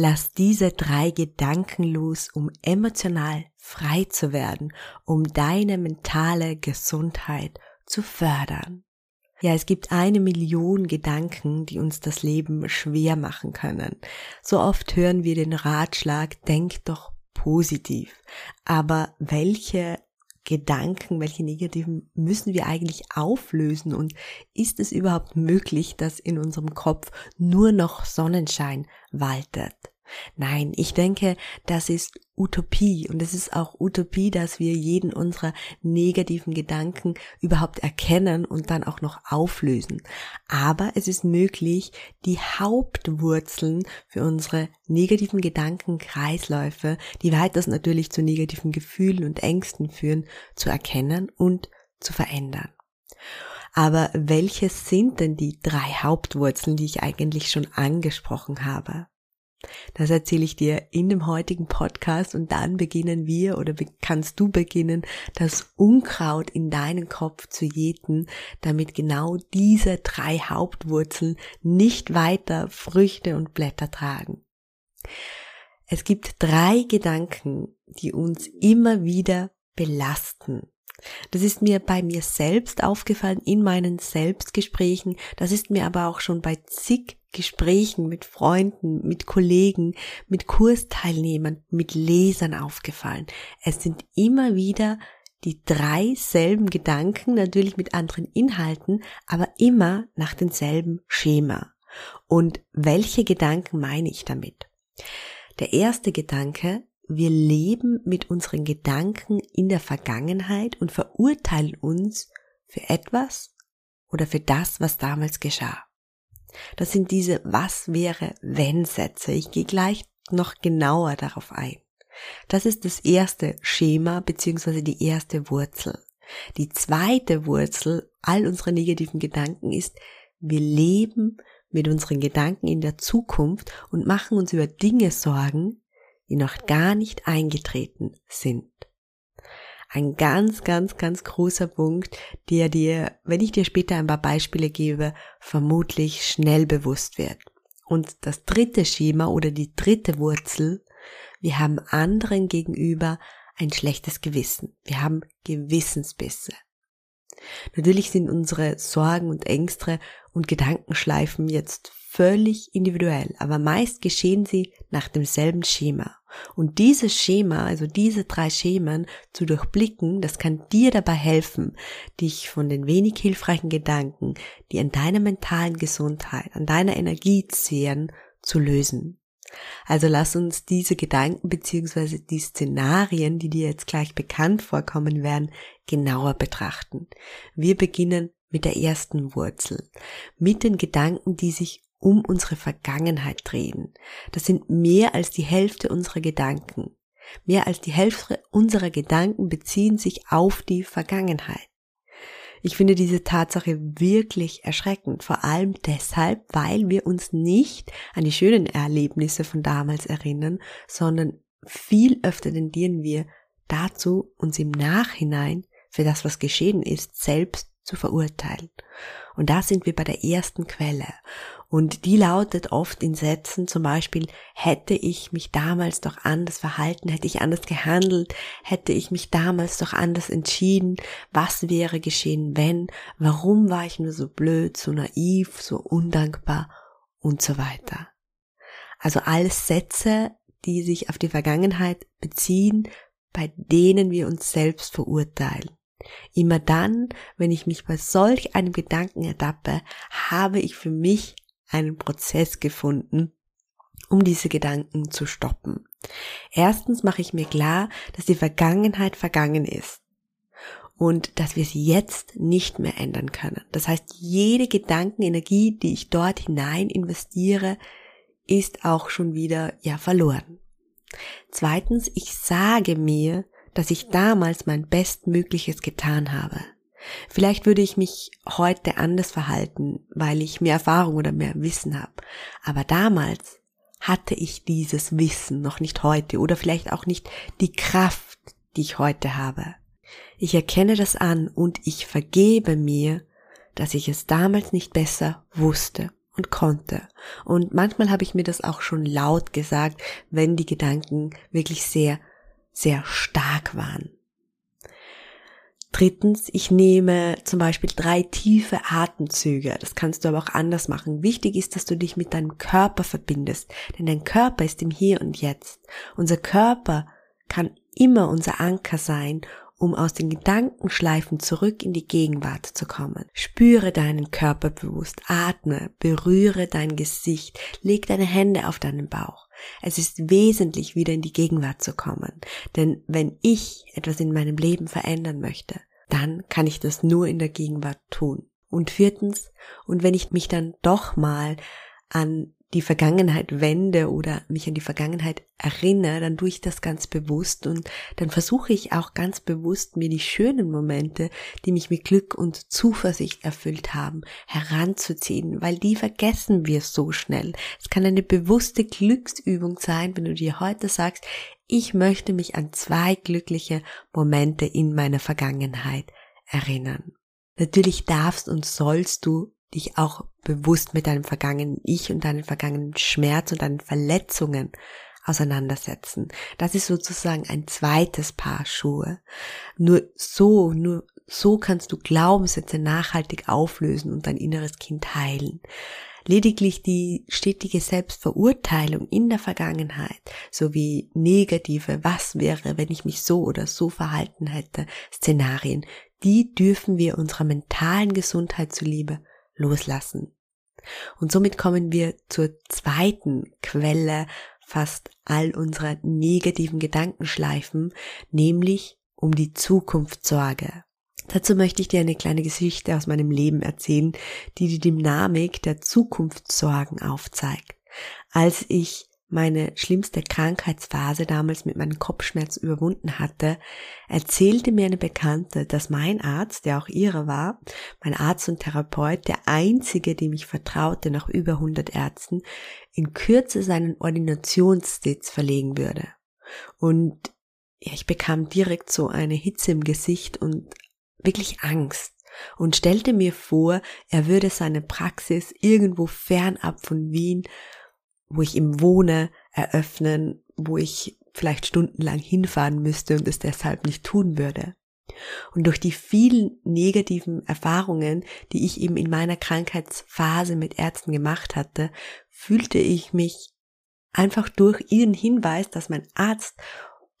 Lass diese drei Gedanken los, um emotional frei zu werden, um deine mentale Gesundheit zu fördern. Ja, es gibt eine Million Gedanken, die uns das Leben schwer machen können. So oft hören wir den Ratschlag, denk doch positiv. Aber welche Gedanken, welche negativen müssen wir eigentlich auflösen und ist es überhaupt möglich, dass in unserem Kopf nur noch Sonnenschein waltet? Nein, ich denke, das ist Utopie und es ist auch Utopie, dass wir jeden unserer negativen Gedanken überhaupt erkennen und dann auch noch auflösen. Aber es ist möglich, die Hauptwurzeln für unsere negativen Gedankenkreisläufe, die weiters natürlich zu negativen Gefühlen und Ängsten führen, zu erkennen und zu verändern. Aber welche sind denn die drei Hauptwurzeln, die ich eigentlich schon angesprochen habe? Das erzähle ich dir in dem heutigen Podcast und dann beginnen wir oder kannst du beginnen, das Unkraut in deinen Kopf zu jäten, damit genau diese drei Hauptwurzeln nicht weiter Früchte und Blätter tragen. Es gibt drei Gedanken, die uns immer wieder belasten. Das ist mir bei mir selbst aufgefallen in meinen Selbstgesprächen. Das ist mir aber auch schon bei zig Gesprächen mit Freunden, mit Kollegen, mit Kursteilnehmern, mit Lesern aufgefallen. Es sind immer wieder die drei selben Gedanken, natürlich mit anderen Inhalten, aber immer nach demselben Schema. Und welche Gedanken meine ich damit? Der erste Gedanke, wir leben mit unseren Gedanken in der Vergangenheit und verurteilen uns für etwas oder für das, was damals geschah. Das sind diese Was wäre wenn Sätze. Ich gehe gleich noch genauer darauf ein. Das ist das erste Schema beziehungsweise die erste Wurzel. Die zweite Wurzel all unserer negativen Gedanken ist, wir leben mit unseren Gedanken in der Zukunft und machen uns über Dinge Sorgen, die noch gar nicht eingetreten sind. Ein ganz, ganz, ganz großer Punkt, der dir, wenn ich dir später ein paar Beispiele gebe, vermutlich schnell bewusst wird. Und das dritte Schema oder die dritte Wurzel, wir haben anderen gegenüber ein schlechtes Gewissen. Wir haben Gewissensbisse. Natürlich sind unsere Sorgen und Ängste und Gedankenschleifen jetzt völlig individuell, aber meist geschehen sie nach demselben Schema. Und dieses Schema, also diese drei Schemen zu durchblicken, das kann dir dabei helfen, dich von den wenig hilfreichen Gedanken, die an deiner mentalen Gesundheit, an deiner Energie zehren, zu lösen. Also lass uns diese Gedanken beziehungsweise die Szenarien, die dir jetzt gleich bekannt vorkommen werden, genauer betrachten. Wir beginnen mit der ersten Wurzel, mit den Gedanken, die sich um unsere Vergangenheit drehen. Das sind mehr als die Hälfte unserer Gedanken. Mehr als die Hälfte unserer Gedanken beziehen sich auf die Vergangenheit. Ich finde diese Tatsache wirklich erschreckend, vor allem deshalb, weil wir uns nicht an die schönen Erlebnisse von damals erinnern, sondern viel öfter tendieren wir dazu, uns im Nachhinein für das, was geschehen ist, selbst zu verurteilen. Und da sind wir bei der ersten Quelle. Und die lautet oft in Sätzen zum Beispiel, hätte ich mich damals doch anders verhalten, hätte ich anders gehandelt, hätte ich mich damals doch anders entschieden, was wäre geschehen, wenn, warum war ich nur so blöd, so naiv, so undankbar und so weiter. Also alles Sätze, die sich auf die Vergangenheit beziehen, bei denen wir uns selbst verurteilen. Immer dann, wenn ich mich bei solch einem Gedanken ertappe, habe ich für mich einen Prozess gefunden, um diese Gedanken zu stoppen. Erstens mache ich mir klar, dass die Vergangenheit vergangen ist und dass wir sie jetzt nicht mehr ändern können. Das heißt, jede Gedankenenergie, die ich dort hinein investiere, ist auch schon wieder ja verloren. Zweitens, ich sage mir, dass ich damals mein Bestmögliches getan habe. Vielleicht würde ich mich heute anders verhalten, weil ich mehr Erfahrung oder mehr Wissen habe. Aber damals hatte ich dieses Wissen noch nicht heute oder vielleicht auch nicht die Kraft, die ich heute habe. Ich erkenne das an und ich vergebe mir, dass ich es damals nicht besser wusste und konnte. Und manchmal habe ich mir das auch schon laut gesagt, wenn die Gedanken wirklich sehr, sehr stark waren. Drittens, ich nehme zum Beispiel drei tiefe Atemzüge. Das kannst du aber auch anders machen. Wichtig ist, dass du dich mit deinem Körper verbindest, denn dein Körper ist im Hier und Jetzt. Unser Körper kann immer unser Anker sein um aus den Gedankenschleifen zurück in die Gegenwart zu kommen. Spüre deinen Körper bewusst, atme, berühre dein Gesicht, leg deine Hände auf deinen Bauch. Es ist wesentlich, wieder in die Gegenwart zu kommen. Denn wenn ich etwas in meinem Leben verändern möchte, dann kann ich das nur in der Gegenwart tun. Und viertens, und wenn ich mich dann doch mal an die Vergangenheit wende oder mich an die Vergangenheit erinnere, dann tue ich das ganz bewusst und dann versuche ich auch ganz bewusst, mir die schönen Momente, die mich mit Glück und Zuversicht erfüllt haben, heranzuziehen, weil die vergessen wir so schnell. Es kann eine bewusste Glücksübung sein, wenn du dir heute sagst, ich möchte mich an zwei glückliche Momente in meiner Vergangenheit erinnern. Natürlich darfst und sollst du dich auch bewusst mit deinem vergangenen Ich und deinen vergangenen Schmerz und deinen Verletzungen auseinandersetzen. Das ist sozusagen ein zweites Paar Schuhe. Nur so, nur so kannst du Glaubenssätze nachhaltig auflösen und dein inneres Kind heilen. Lediglich die stetige Selbstverurteilung in der Vergangenheit sowie negative Was wäre, wenn ich mich so oder so verhalten hätte, Szenarien, die dürfen wir unserer mentalen Gesundheit zuliebe loslassen. Und somit kommen wir zur zweiten Quelle fast all unserer negativen Gedankenschleifen, nämlich um die Zukunftssorge. Dazu möchte ich dir eine kleine Geschichte aus meinem Leben erzählen, die die Dynamik der Zukunftssorgen aufzeigt. Als ich meine schlimmste Krankheitsphase damals mit meinem Kopfschmerz überwunden hatte, erzählte mir eine Bekannte, dass mein Arzt, der auch ihre war, mein Arzt und Therapeut, der einzige, dem ich vertraute nach über 100 Ärzten, in Kürze seinen Ordinationssitz verlegen würde. Und ja, ich bekam direkt so eine Hitze im Gesicht und wirklich Angst und stellte mir vor, er würde seine Praxis irgendwo fernab von Wien wo ich eben wohne, eröffnen, wo ich vielleicht stundenlang hinfahren müsste und es deshalb nicht tun würde. Und durch die vielen negativen Erfahrungen, die ich eben in meiner Krankheitsphase mit Ärzten gemacht hatte, fühlte ich mich einfach durch ihren Hinweis, dass mein Arzt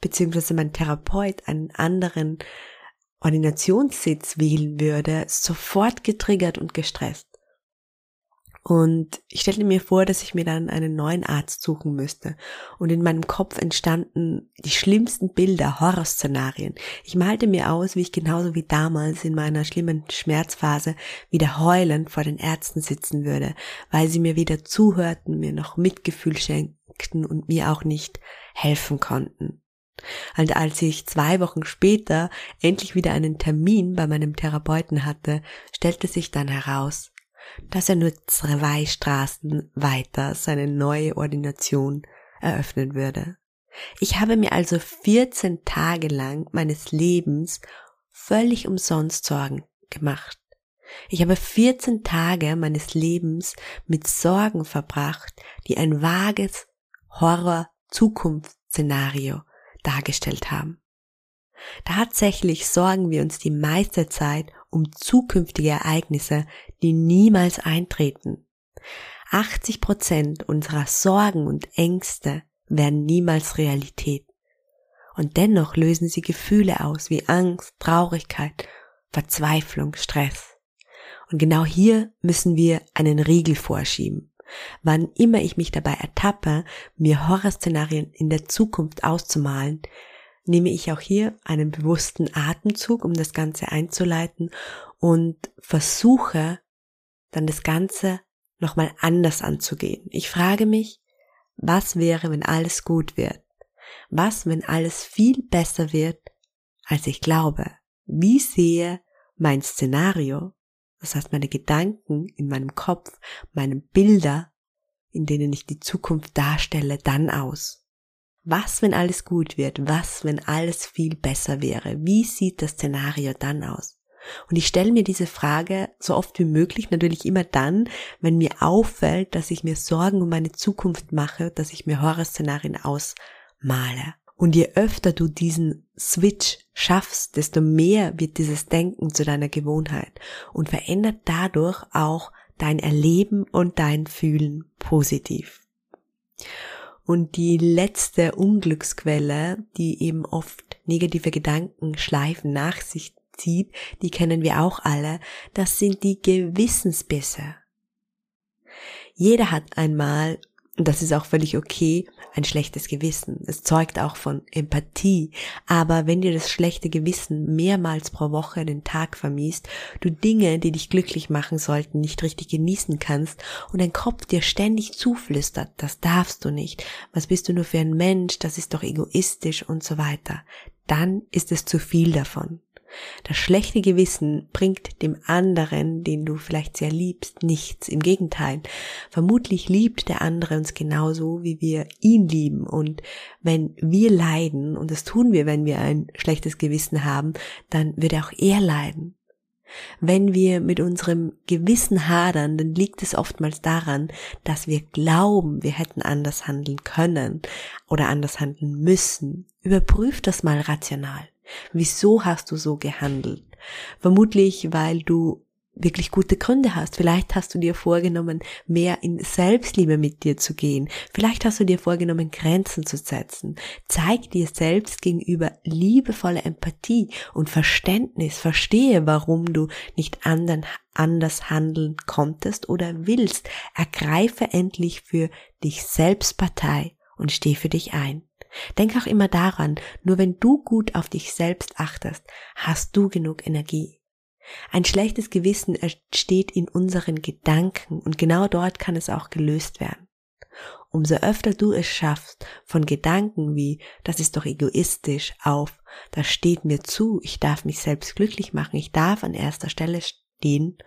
bzw. mein Therapeut einen anderen Ordinationssitz wählen würde, sofort getriggert und gestresst. Und ich stellte mir vor, dass ich mir dann einen neuen Arzt suchen müsste. Und in meinem Kopf entstanden die schlimmsten Bilder, Horrorszenarien. Ich malte mir aus, wie ich genauso wie damals in meiner schlimmen Schmerzphase wieder heulend vor den Ärzten sitzen würde, weil sie mir weder zuhörten, mir noch Mitgefühl schenkten und mir auch nicht helfen konnten. Und als ich zwei Wochen später endlich wieder einen Termin bei meinem Therapeuten hatte, stellte sich dann heraus, dass er nur zwei Straßen weiter seine neue Ordination eröffnen würde. Ich habe mir also 14 Tage lang meines Lebens völlig umsonst Sorgen gemacht. Ich habe 14 Tage meines Lebens mit Sorgen verbracht, die ein vages Horror-Zukunftsszenario dargestellt haben. Tatsächlich sorgen wir uns die meiste Zeit um zukünftige Ereignisse, die niemals eintreten. 80 Prozent unserer Sorgen und Ängste werden niemals Realität. Und dennoch lösen sie Gefühle aus wie Angst, Traurigkeit, Verzweiflung, Stress. Und genau hier müssen wir einen Riegel vorschieben. Wann immer ich mich dabei ertappe, mir Horrorszenarien in der Zukunft auszumalen, nehme ich auch hier einen bewussten Atemzug, um das Ganze einzuleiten und versuche dann das Ganze nochmal anders anzugehen. Ich frage mich, was wäre, wenn alles gut wird? Was, wenn alles viel besser wird, als ich glaube? Wie sehe mein Szenario, das heißt meine Gedanken in meinem Kopf, meine Bilder, in denen ich die Zukunft darstelle, dann aus? Was, wenn alles gut wird? Was, wenn alles viel besser wäre? Wie sieht das Szenario dann aus? Und ich stelle mir diese Frage so oft wie möglich, natürlich immer dann, wenn mir auffällt, dass ich mir Sorgen um meine Zukunft mache, dass ich mir Horrorszenarien ausmale. Und je öfter du diesen Switch schaffst, desto mehr wird dieses Denken zu deiner Gewohnheit und verändert dadurch auch dein Erleben und dein Fühlen positiv. Und die letzte Unglücksquelle, die eben oft negative Gedanken schleifen nach sich zieht, die kennen wir auch alle, das sind die Gewissensbisse. Jeder hat einmal und das ist auch völlig okay, ein schlechtes Gewissen. Es zeugt auch von Empathie. Aber wenn dir das schlechte Gewissen mehrmals pro Woche den Tag vermiest, du Dinge, die dich glücklich machen sollten, nicht richtig genießen kannst und dein Kopf dir ständig zuflüstert, das darfst du nicht, was bist du nur für ein Mensch, das ist doch egoistisch und so weiter, dann ist es zu viel davon. Das schlechte Gewissen bringt dem anderen, den du vielleicht sehr liebst, nichts. Im Gegenteil. Vermutlich liebt der andere uns genauso, wie wir ihn lieben. Und wenn wir leiden, und das tun wir, wenn wir ein schlechtes Gewissen haben, dann wird auch er leiden. Wenn wir mit unserem Gewissen hadern, dann liegt es oftmals daran, dass wir glauben, wir hätten anders handeln können oder anders handeln müssen. Überprüf das mal rational. Wieso hast du so gehandelt? Vermutlich, weil du wirklich gute Gründe hast. Vielleicht hast du dir vorgenommen, mehr in Selbstliebe mit dir zu gehen. Vielleicht hast du dir vorgenommen, Grenzen zu setzen. Zeig dir selbst gegenüber liebevolle Empathie und Verständnis. Verstehe, warum du nicht anderen, anders handeln konntest oder willst. Ergreife endlich für dich selbst Partei und steh für dich ein. Denk auch immer daran, nur wenn du gut auf dich selbst achtest, hast du genug Energie. Ein schlechtes Gewissen entsteht in unseren Gedanken und genau dort kann es auch gelöst werden. Umso öfter du es schaffst, von Gedanken wie, das ist doch egoistisch, auf, das steht mir zu, ich darf mich selbst glücklich machen, ich darf an erster Stelle stehen,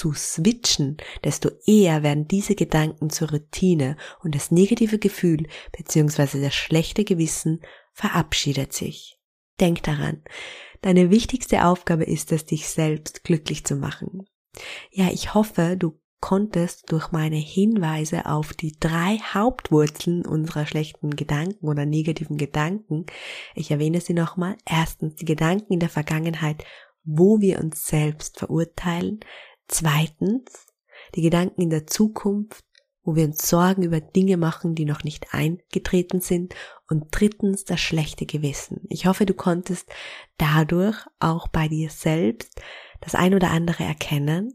zu switchen, desto eher werden diese Gedanken zur Routine und das negative Gefühl bzw. das schlechte Gewissen verabschiedet sich. Denk daran, deine wichtigste Aufgabe ist es, dich selbst glücklich zu machen. Ja, ich hoffe, du konntest durch meine Hinweise auf die drei Hauptwurzeln unserer schlechten Gedanken oder negativen Gedanken, ich erwähne sie nochmal, erstens die Gedanken in der Vergangenheit, wo wir uns selbst verurteilen, Zweitens, die Gedanken in der Zukunft, wo wir uns Sorgen über Dinge machen, die noch nicht eingetreten sind. Und drittens, das schlechte Gewissen. Ich hoffe, du konntest dadurch auch bei dir selbst das ein oder andere erkennen.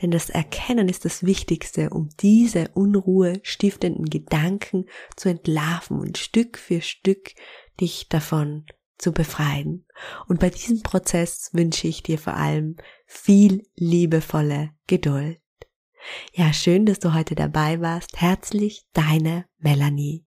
Denn das Erkennen ist das Wichtigste, um diese Unruhe stiftenden Gedanken zu entlarven und Stück für Stück dich davon zu befreien. Und bei diesem Prozess wünsche ich dir vor allem viel liebevolle Geduld. Ja, schön, dass du heute dabei warst. Herzlich, deine Melanie.